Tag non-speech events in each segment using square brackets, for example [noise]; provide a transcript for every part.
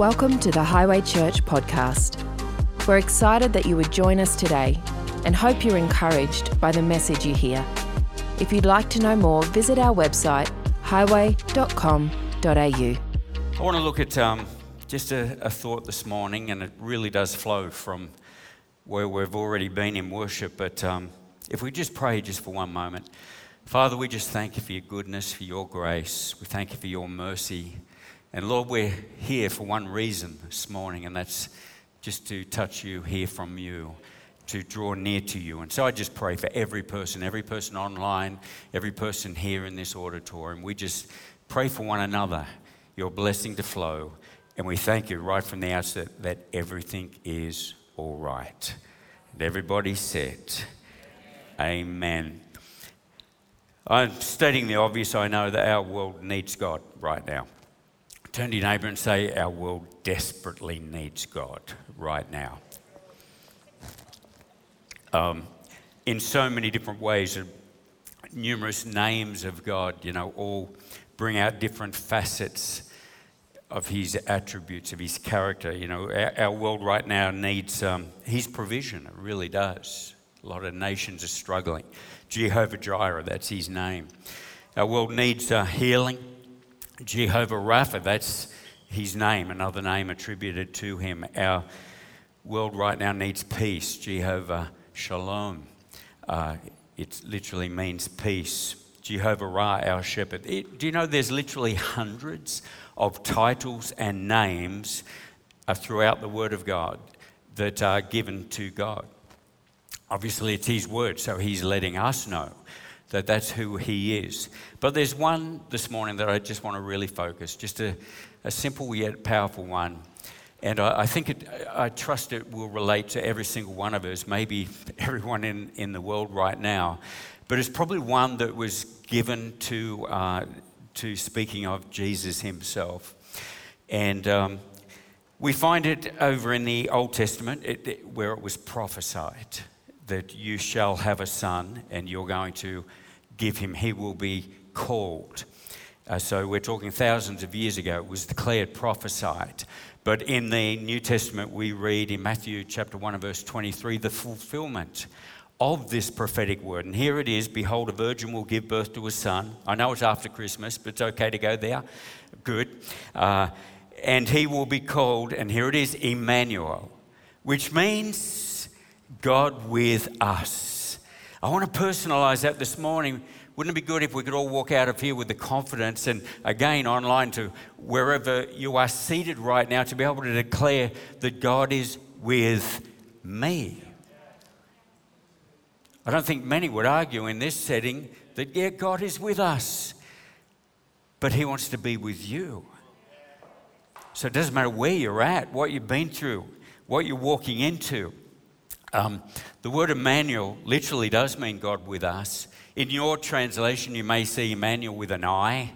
Welcome to the Highway Church podcast. We're excited that you would join us today and hope you're encouraged by the message you hear. If you'd like to know more, visit our website highway.com.au. I want to look at um, just a, a thought this morning, and it really does flow from where we've already been in worship. But um, if we just pray just for one moment. Father, we just thank you for your goodness, for your grace. We thank you for your mercy. And Lord, we're here for one reason this morning, and that's just to touch you, hear from you, to draw near to you. And so I just pray for every person, every person online, every person here in this auditorium. We just pray for one another, your blessing to flow. And we thank you right from the outset that everything is all right. And everybody said, Amen. I'm stating the obvious. I know that our world needs God right now. Turn to your neighbour and say, Our world desperately needs God right now. Um, in so many different ways, numerous names of God, you know, all bring out different facets of His attributes, of His character. You know, our, our world right now needs um, His provision, it really does. A lot of nations are struggling. Jehovah Jireh, that's His name. Our world needs uh, healing. Jehovah Rapha, that's his name, another name attributed to him. Our world right now needs peace. Jehovah Shalom. Uh, it literally means peace. Jehovah Ra, our shepherd. It, do you know there's literally hundreds of titles and names uh, throughout the Word of God that are given to God? Obviously, it's His Word, so He's letting us know that that's who he is. But there's one this morning that I just want to really focus, just a, a simple yet powerful one. And I, I think it, I trust it will relate to every single one of us, maybe [laughs] everyone in, in the world right now. But it's probably one that was given to, uh, to speaking of Jesus himself. And um, we find it over in the Old Testament it, it, where it was prophesied that you shall have a son and you're going to give him, he will be called. Uh, so we're talking thousands of years ago, it was declared, prophesied. But in the New Testament, we read in Matthew chapter 1 and verse 23 the fulfillment of this prophetic word. And here it is Behold, a virgin will give birth to a son. I know it's after Christmas, but it's okay to go there. Good. Uh, and he will be called, and here it is, Emmanuel, which means God with us. I want to personalize that this morning. Wouldn't it be good if we could all walk out of here with the confidence and again online to wherever you are seated right now to be able to declare that God is with me? I don't think many would argue in this setting that, yeah, God is with us, but He wants to be with you. So it doesn't matter where you're at, what you've been through, what you're walking into. Um, the word Emmanuel literally does mean God with us. In your translation, you may see Immanuel with an I,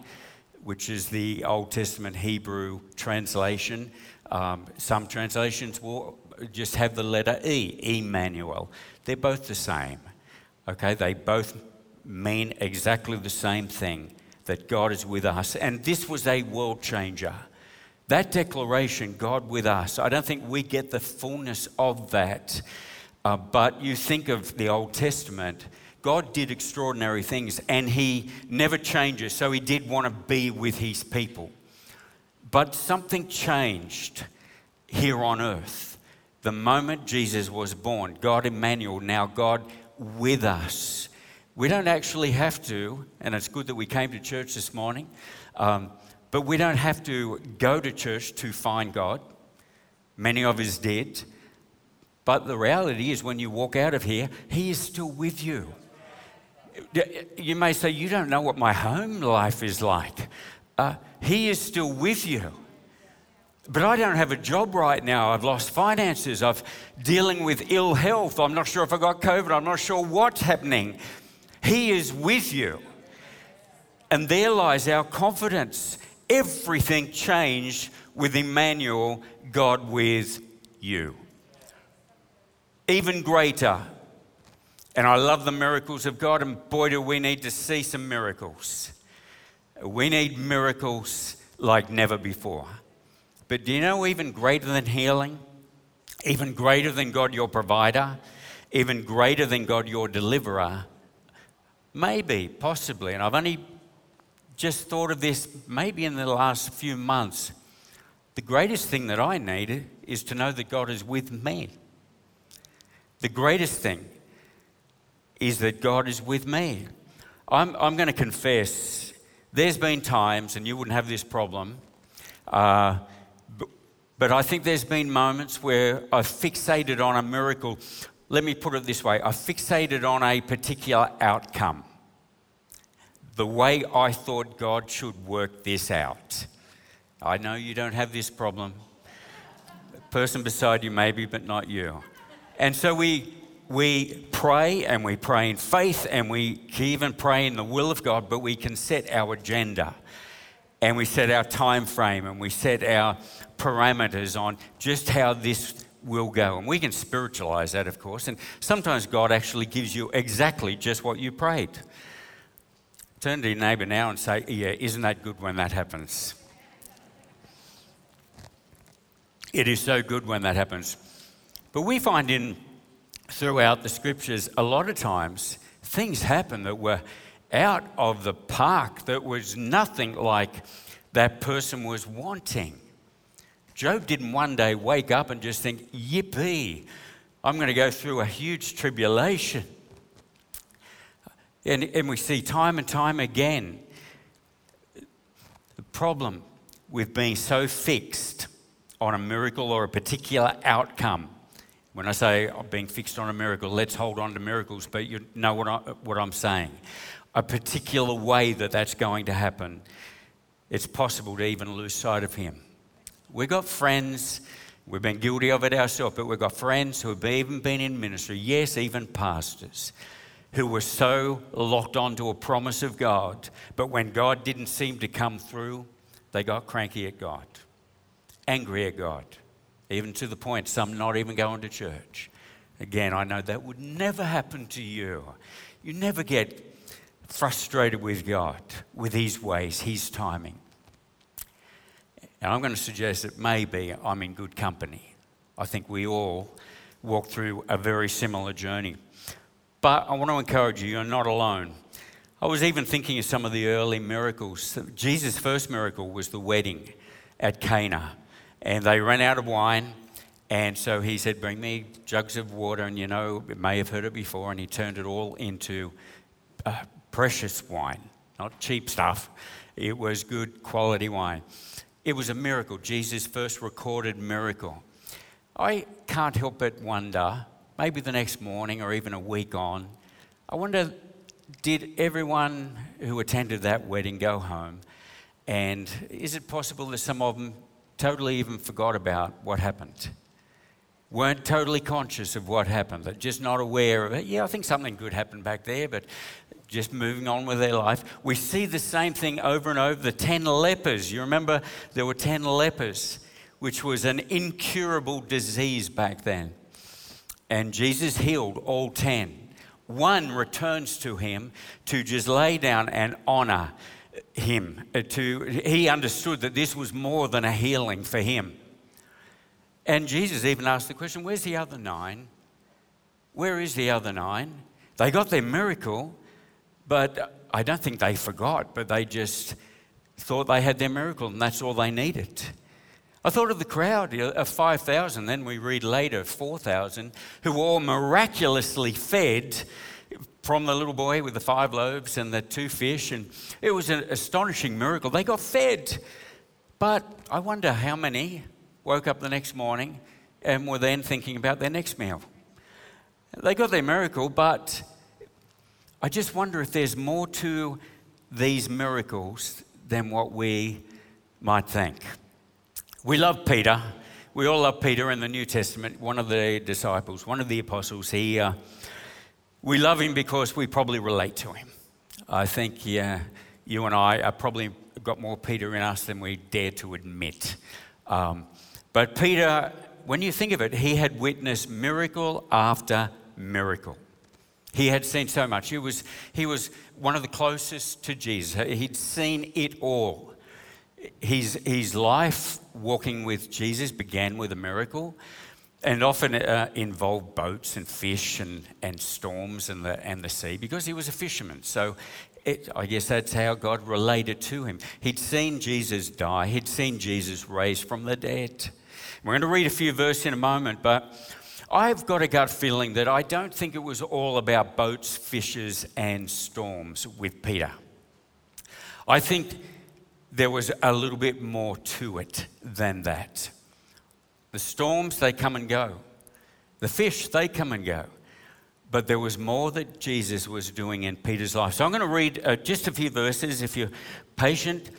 which is the Old Testament Hebrew translation. Um, some translations will just have the letter E, Emmanuel. They're both the same. Okay, they both mean exactly the same thing that God is with us. And this was a world changer. That declaration, God with us, I don't think we get the fullness of that uh, but you think of the Old Testament, God did extraordinary things and He never changes. So He did want to be with His people. But something changed here on earth. The moment Jesus was born, God Emmanuel, now God with us. We don't actually have to, and it's good that we came to church this morning, um, but we don't have to go to church to find God. Many of us did. But the reality is, when you walk out of here, He is still with you. You may say, You don't know what my home life is like. Uh, he is still with you. But I don't have a job right now. I've lost finances. I'm dealing with ill health. I'm not sure if I got COVID. I'm not sure what's happening. He is with you. And there lies our confidence. Everything changed with Emmanuel, God with you even greater. And I love the miracles of God, and boy, do we need to see some miracles. We need miracles like never before. But do you know even greater than healing? Even greater than God your provider? Even greater than God your deliverer? Maybe, possibly, and I've only just thought of this maybe in the last few months. The greatest thing that I need is to know that God is with me. The greatest thing is that God is with me. I'm, I'm going to confess, there's been times, and you wouldn't have this problem, uh, but, but I think there's been moments where I've fixated on a miracle. Let me put it this way I fixated on a particular outcome, the way I thought God should work this out. I know you don't have this problem. The person beside you, maybe, but not you. And so we we pray and we pray in faith and we even pray in the will of God, but we can set our agenda and we set our time frame and we set our parameters on just how this will go. And we can spiritualize that, of course. And sometimes God actually gives you exactly just what you prayed. Turn to your neighbor now and say, Yeah, isn't that good when that happens? It is so good when that happens. But we find in throughout the scriptures, a lot of times things happen that were out of the park, that was nothing like that person was wanting. Job didn't one day wake up and just think, yippee, I'm going to go through a huge tribulation. And, and we see time and time again the problem with being so fixed on a miracle or a particular outcome when I say I'm being fixed on a miracle, let's hold on to miracles, but you know what, I, what I'm saying. A particular way that that's going to happen, it's possible to even lose sight of Him. We've got friends, we've been guilty of it ourselves, but we've got friends who have even been in ministry, yes, even pastors, who were so locked onto a promise of God, but when God didn't seem to come through, they got cranky at God, angry at God even to the point some not even going to church. Again, I know that would never happen to you. You never get frustrated with God, with His ways, His timing. And I'm going to suggest that maybe I'm in good company. I think we all walk through a very similar journey. But I want to encourage you, you're not alone. I was even thinking of some of the early miracles. Jesus' first miracle was the wedding at Cana and they ran out of wine. And so he said, Bring me jugs of water. And you know, you may have heard it before. And he turned it all into uh, precious wine, not cheap stuff. It was good quality wine. It was a miracle, Jesus' first recorded miracle. I can't help but wonder, maybe the next morning or even a week on, I wonder, did everyone who attended that wedding go home? And is it possible that some of them totally even forgot about what happened. Weren't totally conscious of what happened, They're just not aware of it. Yeah, I think something good happened back there, but just moving on with their life. We see the same thing over and over. The 10 lepers, you remember there were 10 lepers, which was an incurable disease back then. And Jesus healed all 10. One returns to him to just lay down and honor him uh, to he understood that this was more than a healing for him. And jesus even asked the question where's the other nine? Where is the other nine? They got their miracle but i don't think they forgot but they just thought they had their miracle and that's all they needed. I thought of the crowd of 5,000, then we read later 4,000, who were all miraculously fed from the little boy with the five loaves and the two fish. And it was an astonishing miracle. They got fed. But I wonder how many woke up the next morning and were then thinking about their next meal. They got their miracle, but I just wonder if there's more to these miracles than what we might think. We love Peter. We all love Peter in the New Testament, one of the disciples, one of the apostles. He. Uh, we love him because we probably relate to him. I think yeah, you and I are probably got more Peter in us than we dare to admit. Um, but Peter, when you think of it, he had witnessed miracle after miracle. He had seen so much. He was, he was one of the closest to Jesus. He'd seen it all. His, his life walking with Jesus began with a miracle and often uh, involved boats and fish and, and storms and the, and the sea because he was a fisherman. So it, I guess that's how God related to him. He'd seen Jesus die, he'd seen Jesus raised from the dead. We're going to read a few verses in a moment, but I've got a gut feeling that I don't think it was all about boats, fishes, and storms with Peter. I think there was a little bit more to it than that. The storms, they come and go. The fish, they come and go. But there was more that Jesus was doing in Peter's life. So I'm going to read uh, just a few verses. If you're patient,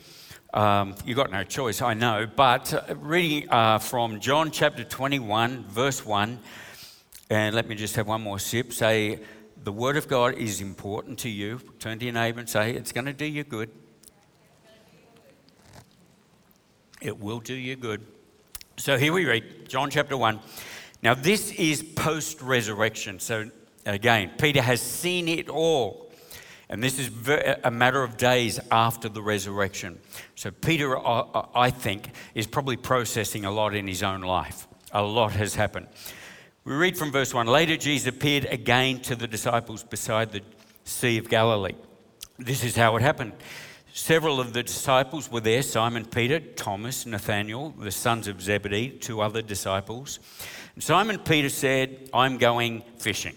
um, you've got no choice, I know. But uh, reading uh, from John chapter 21, verse 1, and let me just have one more sip. Say, the word of God is important to you. Turn to your neighbor and say, it's going to do you good. It will do you good. So here we read John chapter 1. Now, this is post resurrection. So, again, Peter has seen it all. And this is a matter of days after the resurrection. So, Peter, I think, is probably processing a lot in his own life. A lot has happened. We read from verse 1 Later, Jesus appeared again to the disciples beside the Sea of Galilee. This is how it happened. Several of the disciples were there Simon Peter, Thomas, Nathanael, the sons of Zebedee, two other disciples. And Simon Peter said, I'm going fishing.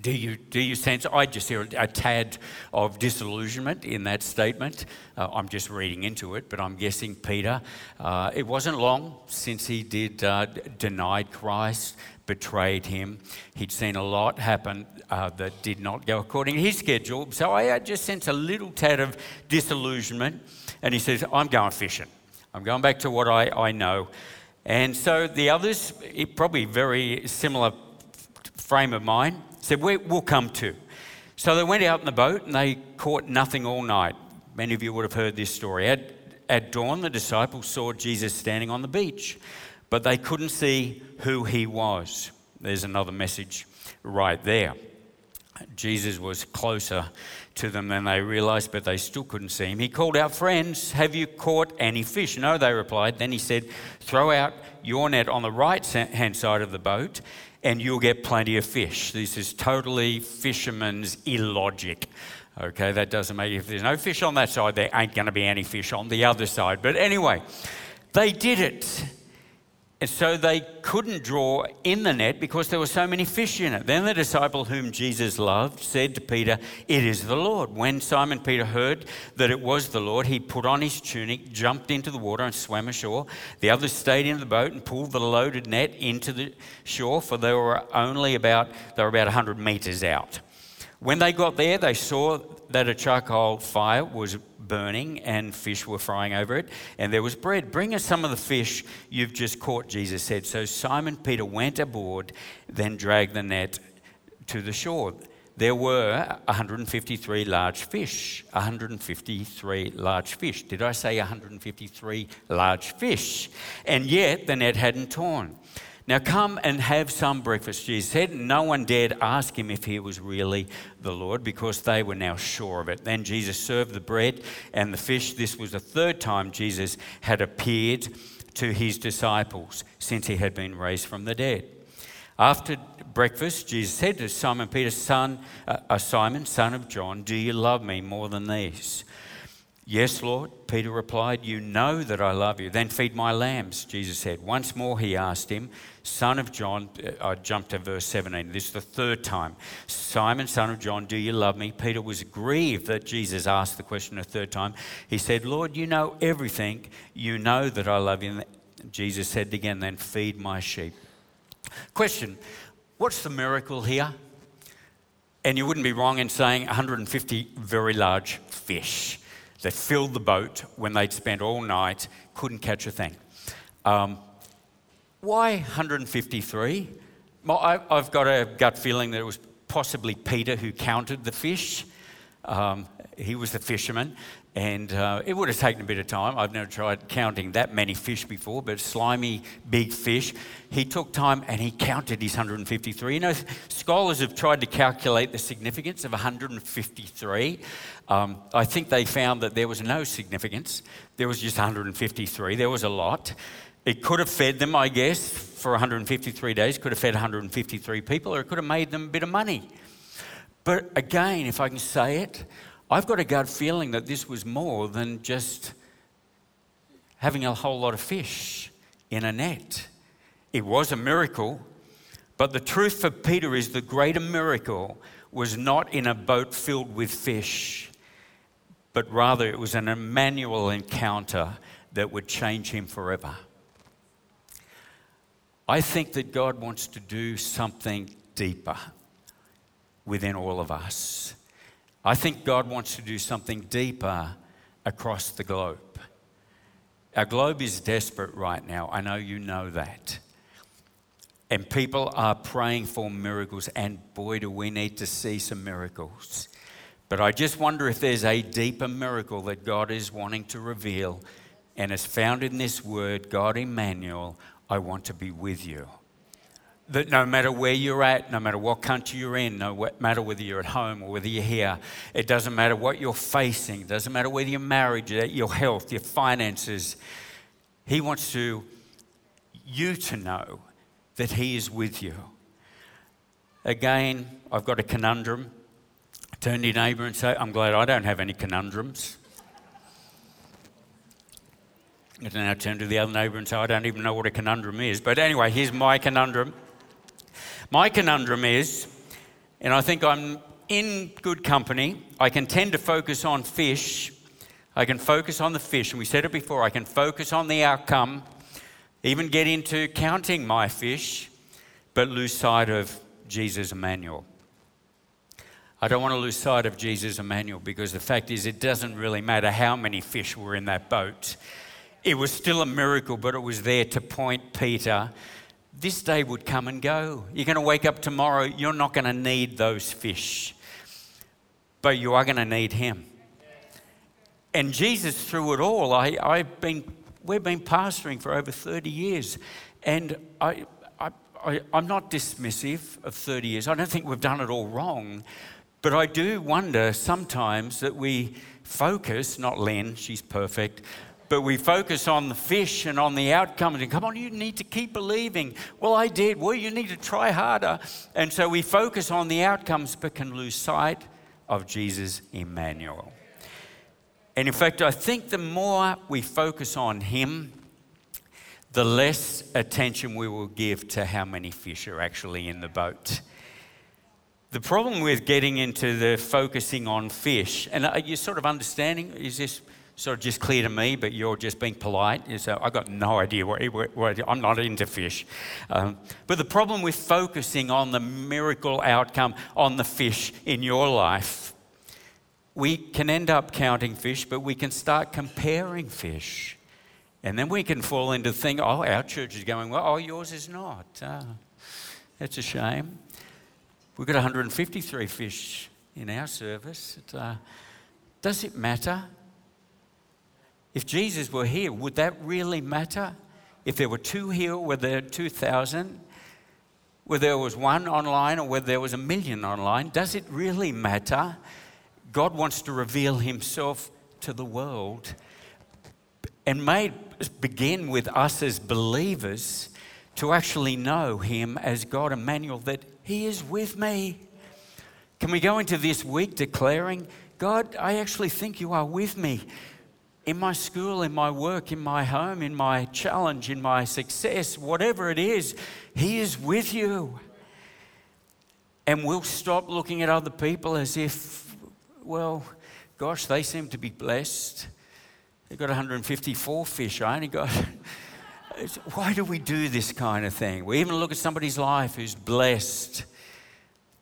Do you, do you sense? I just hear a tad of disillusionment in that statement. Uh, I'm just reading into it, but I'm guessing Peter, uh, it wasn't long since he did uh, denied Christ, betrayed him. He'd seen a lot happen uh, that did not go according to his schedule. So I just sense a little tad of disillusionment. And he says, I'm going fishing. I'm going back to what I, I know. And so the others, probably very similar frame of mind, said, we, We'll come too. So they went out in the boat and they caught nothing all night. Many of you would have heard this story. At, at dawn, the disciples saw Jesus standing on the beach but they couldn't see who he was. There's another message right there. Jesus was closer to them than they realized, but they still couldn't see him. He called out, Friends, have you caught any fish? No, they replied. Then he said, Throw out your net on the right hand side of the boat, and you'll get plenty of fish. This is totally fisherman's illogic. Okay, that doesn't make if there's no fish on that side, there ain't going to be any fish on the other side. But anyway, they did it. And so they couldn't draw in the net because there were so many fish in it. Then the disciple whom Jesus loved said to Peter, It is the Lord. When Simon Peter heard that it was the Lord, he put on his tunic, jumped into the water, and swam ashore. The others stayed in the boat and pulled the loaded net into the shore, for they were only about, they were about 100 meters out. When they got there, they saw that a charcoal fire was burning and fish were frying over it, and there was bread. Bring us some of the fish you've just caught, Jesus said. So Simon Peter went aboard, then dragged the net to the shore. There were 153 large fish. 153 large fish. Did I say 153 large fish? And yet the net hadn't torn. Now come and have some breakfast, Jesus said. No one dared ask him if he was really the Lord because they were now sure of it. Then Jesus served the bread and the fish. This was the third time Jesus had appeared to his disciples since he had been raised from the dead. After breakfast, Jesus said to Simon Peter, son, uh, uh Simon, son of John, do you love me more than these? Yes, Lord, Peter replied, You know that I love you. Then feed my lambs, Jesus said. Once more he asked him, Son of John, uh, I jumped to verse 17. This is the third time. Simon, son of John, do you love me? Peter was grieved that Jesus asked the question a third time. He said, Lord, you know everything. You know that I love you. Jesus said again, Then feed my sheep. Question What's the miracle here? And you wouldn't be wrong in saying 150 very large fish that filled the boat when they'd spent all night, couldn't catch a thing. Um, why 153? Well, I, have got a gut feeling that it was possibly Peter who counted the fish. Um, he was the fisherman. And uh, it would have taken a bit of time. I've never tried counting that many fish before, but slimy, big fish. He took time and he counted his 153. You know, scholars have tried to calculate the significance of 153. Um, I think they found that there was no significance. There was just 153. There was a lot. It could have fed them, I guess, for 153 days, could have fed 153 people, or it could have made them a bit of money. But again, if I can say it, I've got a gut feeling that this was more than just having a whole lot of fish in a net. It was a miracle, but the truth for Peter is the greater miracle was not in a boat filled with fish, but rather it was an Emmanuel encounter that would change him forever. I think that God wants to do something deeper within all of us. I think God wants to do something deeper across the globe. Our globe is desperate right now. I know you know that. And people are praying for miracles, and boy, do we need to see some miracles. But I just wonder if there's a deeper miracle that God is wanting to reveal, and is found in this word, God Emmanuel, I want to be with you that no matter where you're at, no matter what country you're in, no matter whether you're at home or whether you're here, it doesn't matter what you're facing, it doesn't matter whether you're married, your health, your finances. He wants to you to know that He is with you. Again, I've got a conundrum. Turn to your neighbour and say, I'm glad I don't have any conundrums. And I turn to the other neighbour and say, I don't even know what a conundrum is. But anyway, here's my conundrum. My conundrum is, and I think I'm in good company, I can tend to focus on fish. I can focus on the fish, and we said it before, I can focus on the outcome, even get into counting my fish, but lose sight of Jesus Emmanuel. I don't want to lose sight of Jesus Emmanuel because the fact is, it doesn't really matter how many fish were in that boat. It was still a miracle, but it was there to point Peter this day would come and go. You're going to wake up tomorrow, you're not going to need those fish, but you are going to need Him. And Jesus, through it all, I, I've been, we've been pastoring for over 30 years, and I, I, I, I'm not dismissive of 30 years. I don't think we've done it all wrong, but I do wonder sometimes that we focus, not Len, she's perfect, but we focus on the fish and on the outcomes. and come on, you need to keep believing. Well, I did. Well, you need to try harder. And so we focus on the outcomes but can lose sight of Jesus Emmanuel. And in fact, I think the more we focus on Him, the less attention we will give to how many fish are actually in the boat. The problem with getting into the focusing on fish, and are you sort of understanding? Is this sort of just clear to me, but you're just being polite. So I've got no idea what, what, I'm not into fish. Um, but the problem with focusing on the miracle outcome on the fish in your life, we can end up counting fish, but we can start comparing fish. And then we can fall into think, oh, our church is going well, oh, yours is not. Uh, that's a shame. We've got 153 fish in our service. It, uh, does it matter? If Jesus were here, would that really matter? If there were two here, were there 2,000? Whether there was one online or whether there was a million online, does it really matter? God wants to reveal himself to the world and may begin with us as believers to actually know him as God Emmanuel, that he is with me. Can we go into this week declaring, God, I actually think you are with me in my school, in my work, in my home, in my challenge, in my success, whatever it is, He is with you. And we'll stop looking at other people as if, well, gosh, they seem to be blessed. They've got 154 fish. I only got. Why do we do this kind of thing? We even look at somebody's life who's blessed.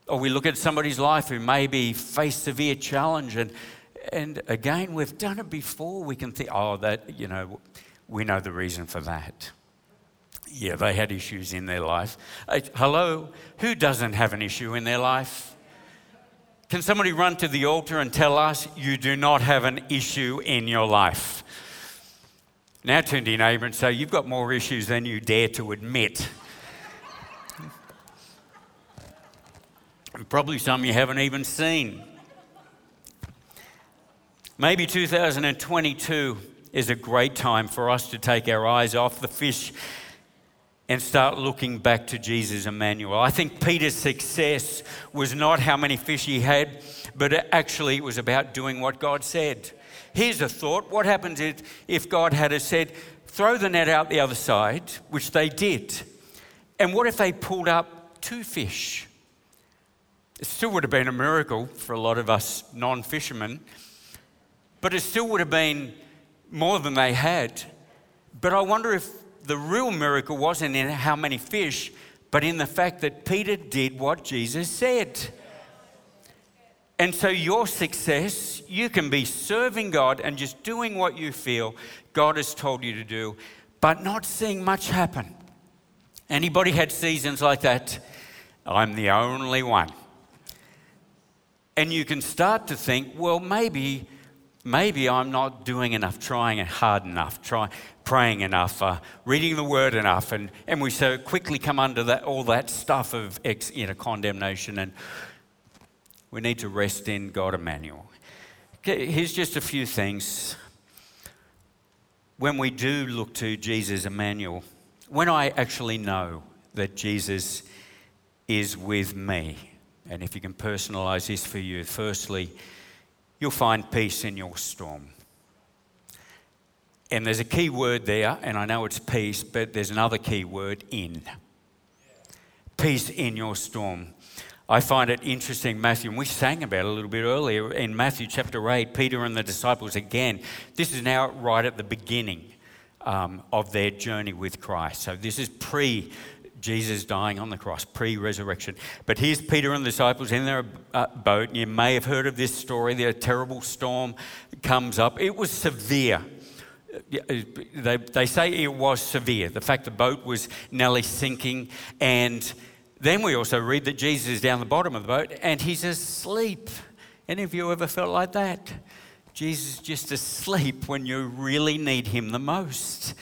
Or we look at somebody's life who maybe faced severe challenge and and again, we've done it before. We can think, oh, that, you know, we know the reason for that. Yeah, they had issues in their life. Uh, hello, who doesn't have an issue in their life? Can somebody run to the altar and tell us you do not have an issue in your life? Now turn to your neighbour and say, You've got more issues than you dare to admit. and probably some you haven't even seen. Maybe 2022 is a great time for us to take our eyes off the fish and start looking back to Jesus Emmanuel. I think Peter's success was not how many fish he had, but actually it was about doing what God said. Here's a thought what happens if God had said, throw the net out the other side, which they did? And what if they pulled up two fish? It still would have been a miracle for a lot of us non fishermen, but it still would have been more than they had. But I wonder if the real miracle wasn't in how many fish, but in the fact that Peter did what Jesus said. And so, your success, you can be serving God and just doing what you feel God has told you to do, but not seeing much happen. Anybody had seasons like that? I'm the only one. And you can start to think, well, maybe, maybe I'm not doing enough, trying hard enough, try, praying enough, uh, reading the word enough, and, and we so quickly come under that, all that stuff of ex, you know, condemnation and we need to rest in God Emmanuel. Okay, here's just a few things. When we do look to Jesus Emmanuel, when I actually know that Jesus is with me, and if you can personalize this for you, firstly, you'll find peace in your storm. And there's a key word there, and I know it's peace, but there's another key word in. Peace in your storm. I find it interesting, Matthew, and we sang about it a little bit earlier in Matthew chapter 8, Peter and the disciples again. This is now right at the beginning um, of their journey with Christ. So this is pre Jesus dying on the cross, pre resurrection. But here's Peter and the disciples in their uh, boat. You may have heard of this story. The terrible storm comes up. It was severe. They, they say it was severe. The fact the boat was nearly sinking and then we also read that Jesus is down the bottom of the boat and he's asleep. Any of you ever felt like that? Jesus just asleep when you really need him the most.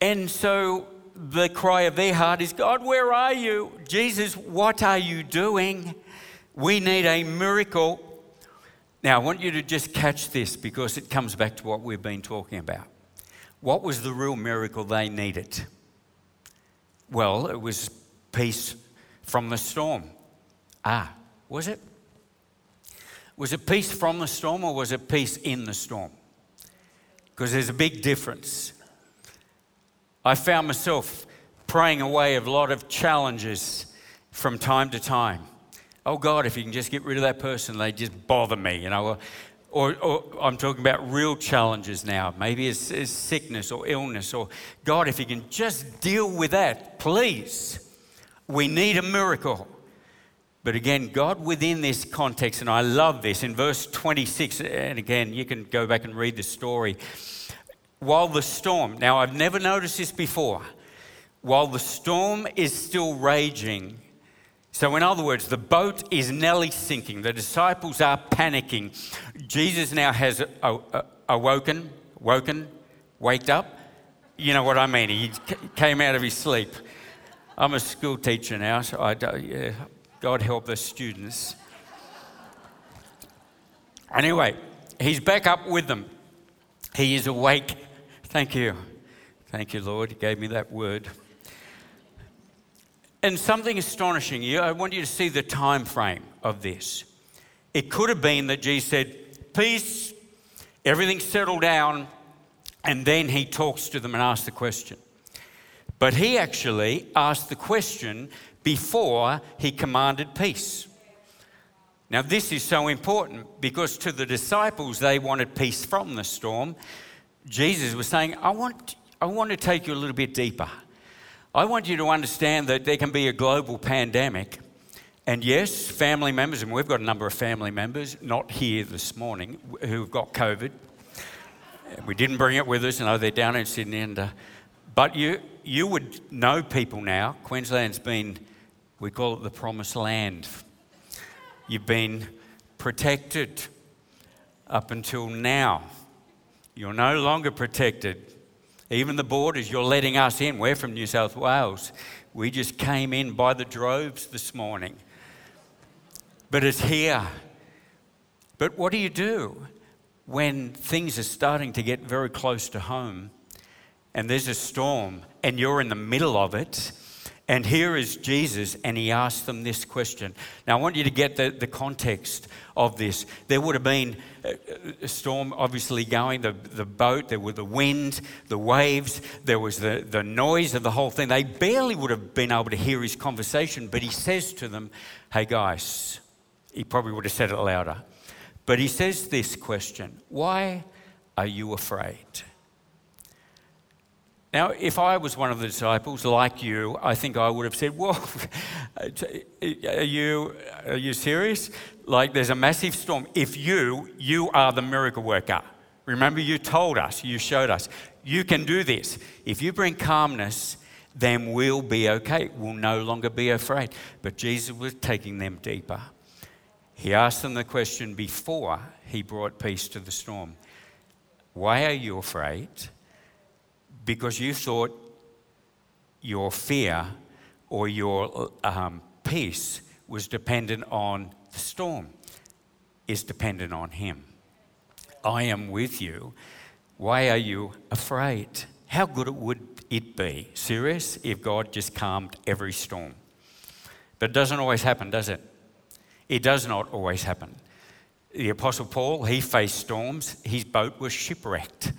And so the cry of their heart is God, where are you? Jesus, what are you doing? We need a miracle. Now, I want you to just catch this because it comes back to what we've been talking about. What was the real miracle they needed? Well, it was peace from the storm. Ah, was it? Was it peace from the storm or was it peace in the storm? Because there's a big difference. I found myself praying away a lot of challenges from time to time. Oh God, if you can just get rid of that person, they just bother me, you know. Or, or, I'm talking about real challenges now. Maybe it's, it's sickness or illness. Or God, if you can just deal with that, please. We need a miracle. But again, God within this context, and I love this in verse 26, and again, you can go back and read the story. While the storm, now I've never noticed this before, while the storm is still raging, so in other words, the boat is nearly sinking, the disciples are panicking. Jesus now has awoken, woken, waked up. You know what I mean? He came out of his sleep. I'm a school teacher now, so I, yeah, God help the students. Anyway, he's back up with them. He is awake. Thank you. Thank you, Lord. You gave me that word. And something astonishing. I want you to see the time frame of this. It could have been that Jesus said, Peace, everything settled down, and then he talks to them and asks the question. But he actually asked the question before he commanded peace. Now, this is so important because to the disciples, they wanted peace from the storm. Jesus was saying, I want, I want to take you a little bit deeper. I want you to understand that there can be a global pandemic. And yes, family members, and we've got a number of family members, not here this morning, who've got COVID. We didn't bring it with us. I know they're down in Sydney. And, uh, but you, you would know people now. Queensland's been, we call it the promised land. You've been protected up until now. You're no longer protected. Even the borders, you're letting us in. We're from New South Wales. We just came in by the droves this morning. But it's here. But what do you do when things are starting to get very close to home and there's a storm and you're in the middle of it? And here is Jesus, and he asked them this question. Now, I want you to get the, the context of this. There would have been a storm obviously going, the, the boat, there were the wind, the waves, there was the, the noise of the whole thing. They barely would have been able to hear his conversation, but he says to them, Hey guys, he probably would have said it louder. But he says this question Why are you afraid? Now, if I was one of the disciples like you, I think I would have said, Well, [laughs] are you, are you serious? Like there's a massive storm. If you, you are the miracle worker. Remember, you told us, you showed us, you can do this. If you bring calmness, then we'll be okay. We'll no longer be afraid. But Jesus was taking them deeper. He asked them the question before he brought peace to the storm Why are you afraid? Because you thought your fear or your um, peace was dependent on the storm, is dependent on Him. I am with you. Why are you afraid? How good would it be, serious, if God just calmed every storm? But it doesn't always happen, does it? It does not always happen. The Apostle Paul, he faced storms, his boat was shipwrecked.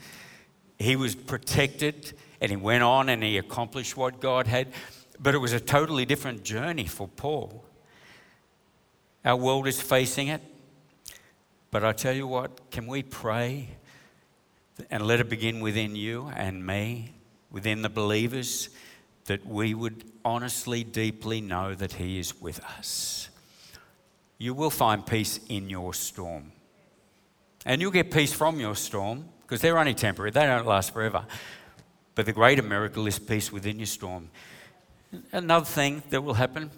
He was protected and he went on and he accomplished what God had. But it was a totally different journey for Paul. Our world is facing it. But I tell you what, can we pray and let it begin within you and me, within the believers, that we would honestly, deeply know that He is with us? You will find peace in your storm. And you'll get peace from your storm because they're only temporary, they don't last forever. But the greater miracle is peace within your storm. Another thing that will happen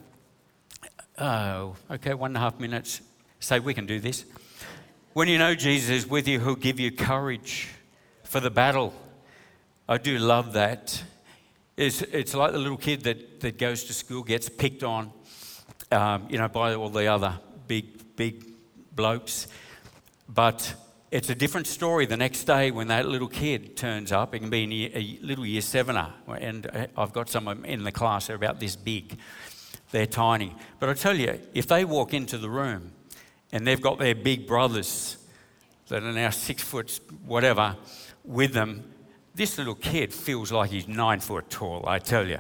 oh, okay, one and a half minutes. Say, we can do this. When you know Jesus is with you, he'll give you courage for the battle. I do love that. It's, it's like the little kid that, that goes to school, gets picked on, um, you know, by all the other big, big blokes. But it's a different story the next day when that little kid turns up. It can be a little year sevener, and uh, I've got some in the class, that are about this big. They're tiny. But I tell you, if they walk into the room and they've got their big brothers that are now six foot whatever with them, this little kid feels like he's nine foot tall, I tell you.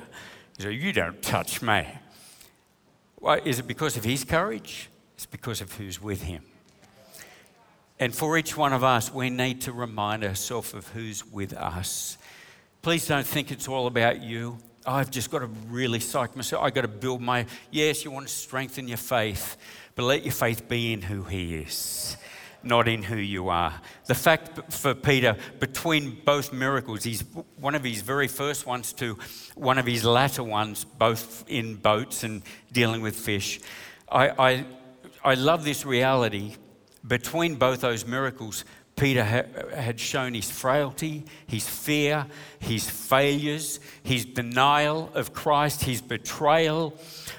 Says, You don't touch me. Why, is it because of his courage? It's because of who's with him. And for each one of us, we need to remind ourselves of who's with us. Please don't think it's all about you. I've just got to really psych myself. I've got to build my. Yes, you want to strengthen your faith, but let your faith be in who He is, not in who you are. The fact for Peter, between both miracles, he's one of his very first ones to one of his latter ones, both in boats and dealing with fish. I, I, I love this reality between both those miracles, Peter had shown his frailty, his fear, his failures, his denial of Christ, his betrayal.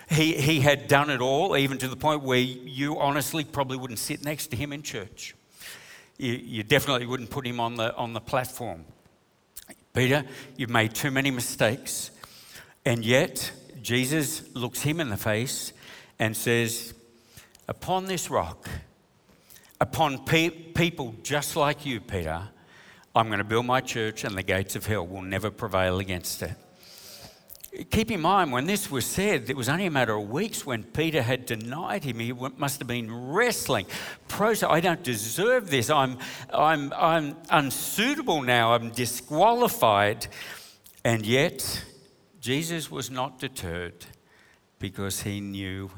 He, he had done it all, even to the point where you honestly probably wouldn't sit next to him in church. You, you definitely wouldn't put him on the, on the platform. Peter, you've made too many mistakes. And yet, Jesus looks him in the face and says, Upon this rock, upon pe- people just like you, Peter, I'm going to build my church and the gates of hell will never prevail against it. Keep in mind, when this was said, it was only a matter of weeks when Peter had denied him. He must have been wrestling. I don't deserve this. I'm, I'm, I'm unsuitable now. I'm disqualified. And yet, Jesus was not deterred because he knew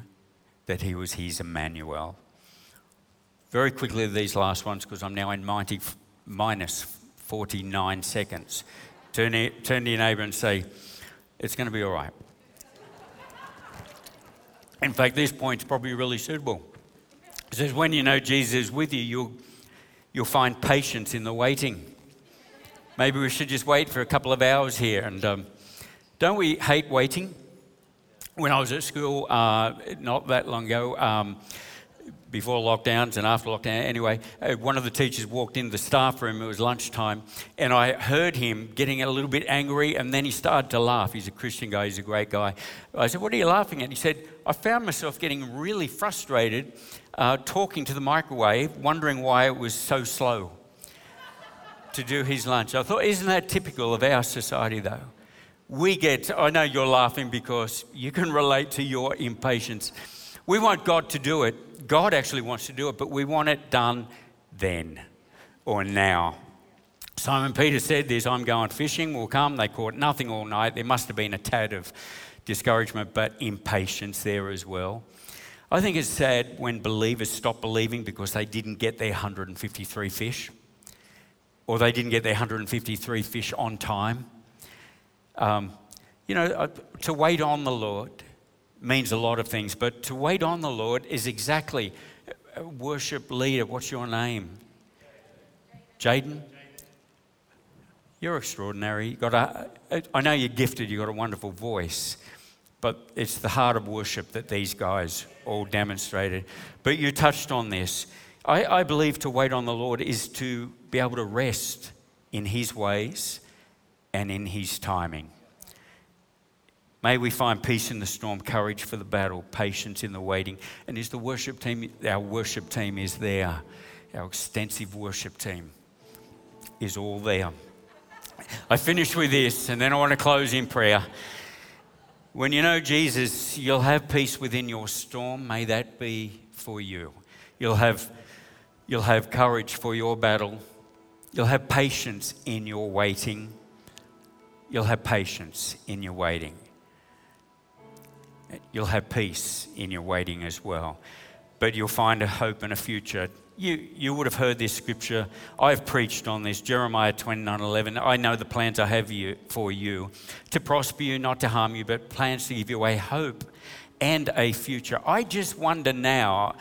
that he was his Emmanuel. Very quickly, these last ones, because I'm now in 90 minus 49 seconds. Turn, turn to your neighbour and say, It's going to be all right. In fact, this point's probably really suitable. It says, when you know Jesus is with you, you'll, you'll find patience in the waiting. Maybe we should just wait for a couple of hours here. And um, don't we hate waiting? When I was at school uh, not that long ago, um, before lockdowns and after lockdown. Anyway, uh, one of the teachers walked into the staff room, it was lunchtime, and I heard him getting a little bit angry, and then he started to laugh. He's a Christian guy, he's a great guy. I said, What are you laughing at? He said, I found myself getting really frustrated uh, talking to the microwave, wondering why it was so slow to do his lunch. I thought, Isn't that typical of our society, though? We get, I know you're laughing because you can relate to your impatience. We want God to do it, God actually wants to do it, but we want it done then or now. Simon Peter said this I'm going fishing, we'll come. They caught nothing all night. There must have been a tad of discouragement, but impatience there as well. I think it's sad when believers stop believing because they didn't get their 153 fish or they didn't get their 153 fish on time. Um, you know, uh, to wait on the Lord means a lot of things, but to wait on the Lord is exactly uh, uh, worship leader. What's your name? Jaden? You're extraordinary. You got a, uh, I know you're gifted, you've got a wonderful voice, but it's the heart of worship that these guys all demonstrated. But you touched on this. I, I believe to wait on the Lord is to be able to rest in His ways and in His timing. May we find peace in the storm, courage for the battle, patience in the waiting. And is the worship team, our worship team is there. Our extensive worship team is all there. I finish with this, and then I want to close in prayer. When you know Jesus, you'll have peace within your storm. May that be for you. You'll have, you'll have courage for your battle. You'll have patience in your waiting. You'll have patience in your waiting you'll have peace in your waiting as well. But you'll find a hope and a future. You, you would have heard this scripture. I've preached on this, Jeremiah 29 11. I know the plans I have you, for you to prosper you, not to harm you, but plans to give you a hope and a future. I just wonder now,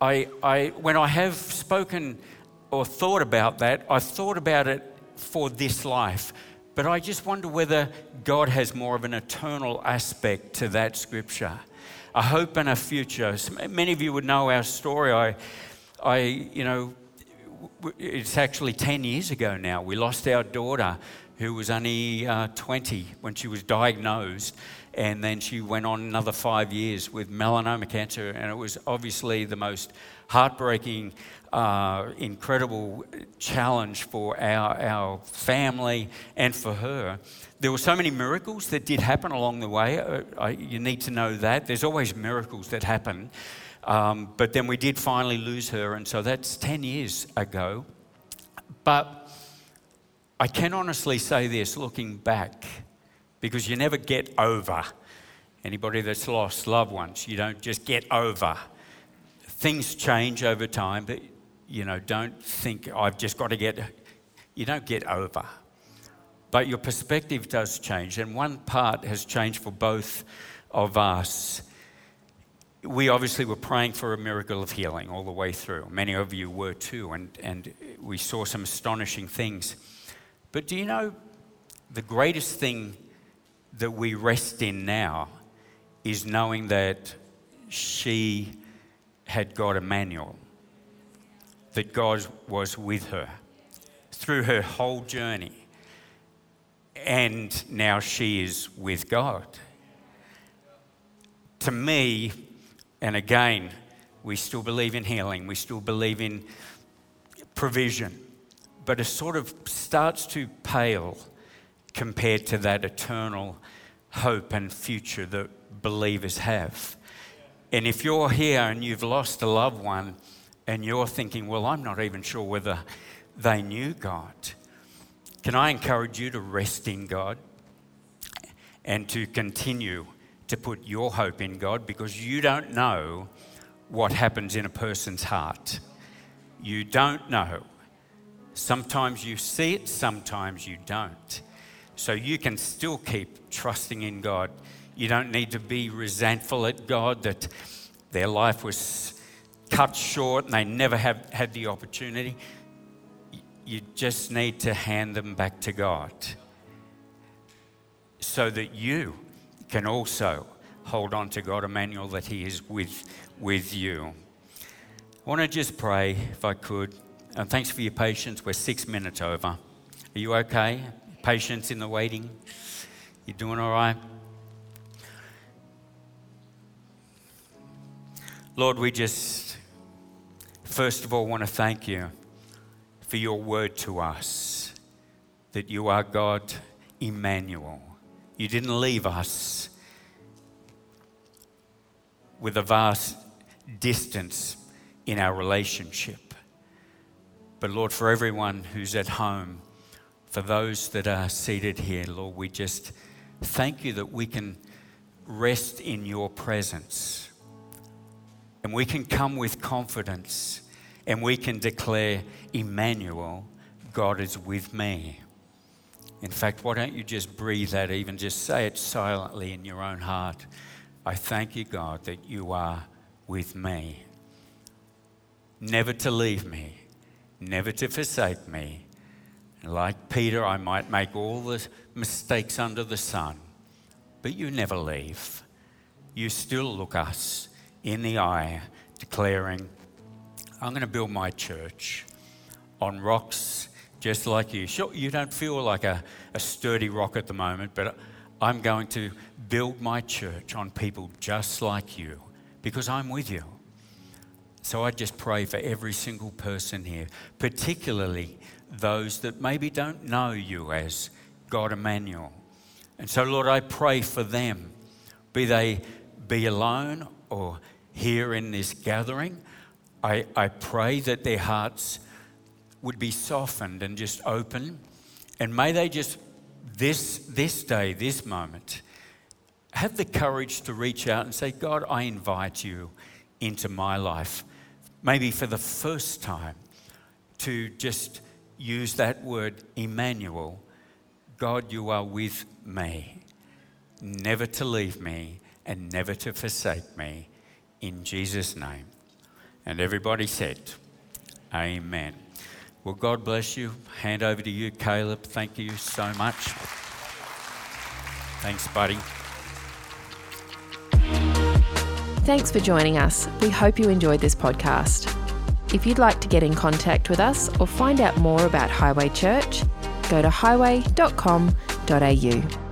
I, I, when I have spoken or thought about that, I've thought about it for this life. But I just wonder whether God has more of an eternal aspect to that scripture, a hope and a future. Many of you would know our story. I, I you know, it's actually 10 years ago now. We lost our daughter who was only uh, 20 when she was diagnosed. And then she went on another five years with melanoma cancer. And it was obviously the most heartbreaking uh, incredible challenge for our, our family and for her. There were so many miracles that did happen along the way. Uh, I, you need to know that. There's always miracles that happen. Um, but then we did finally lose her, and so that's 10 years ago. But I can honestly say this looking back, because you never get over. Anybody that's lost loved ones, you don't just get over. Things change over time, but you know, don't think I've just got to get, you don't get over. But your perspective does change. And one part has changed for both of us. We obviously were praying for a miracle of healing all the way through. Many of you were too, and, and we saw some astonishing things. But do you know the greatest thing that we rest in now is knowing that she had got Immanuel that God was with her through her whole journey. And now she is with God. To me, and again, we still believe in healing, we still believe in provision, but it sort of starts to pale compared to that eternal hope and future that believers have. And if you're here and you've lost a loved one, and you're thinking, well, I'm not even sure whether they knew God. Can I encourage you to rest in God and to continue to put your hope in God because you don't know what happens in a person's heart. You don't know. Sometimes you see it, sometimes you don't. So you can still keep trusting in God. You don't need to be resentful at God that their life was cut short and they never have had the opportunity, you just need to hand them back to God so that you can also hold on to God, Immanuel, that He is with, with you. I want to just pray, if I could. And thanks for your patience. We're six minutes over. Are you okay? Patience in the waiting? You doing all right? Lord, we just, first of all, want to thank you for your word to us that you are God, Immanuel. You didn't leave us with a vast distance in our relationship. But Lord, for everyone who's at home, for those that are seated here, Lord, we just thank you that we can rest in your presence. And we can come with confidence and we can declare, Immanuel, God is with me. In fact, why don't you just breathe that, even just say it silently in your own heart? I thank you, God, that you are with me. Never to leave me, never to forsake me. Like Peter, I might make all the mistakes under the sun, but you never leave. You still look us in the eye, declaring, I'm going to build my church on rocks just like you. Sure, you don't feel like a, a sturdy rock at the moment, but I'm going to build my church on people just like you because I'm with you. So I just pray for every single person here, particularly those that maybe don't know you as God Immanuel. And so, Lord, I pray for them, be they be alone or here in this gathering. I, I pray that their hearts would be softened and just open. And may they just, this, this day, this moment, have the courage to reach out and say, God, I invite you into my life. Maybe for the first time, to just use that word, Immanuel. God, you are with me, never to leave me and never to forsake me. In Jesus' name. And everybody said, Amen. Well, God bless you. Hand over to you, Caleb. Thank you so much. Thanks, buddy. Thanks for joining us. We hope you enjoyed this podcast. If you'd like to get in contact with us or find out more about Highway Church, go to highway.com.au.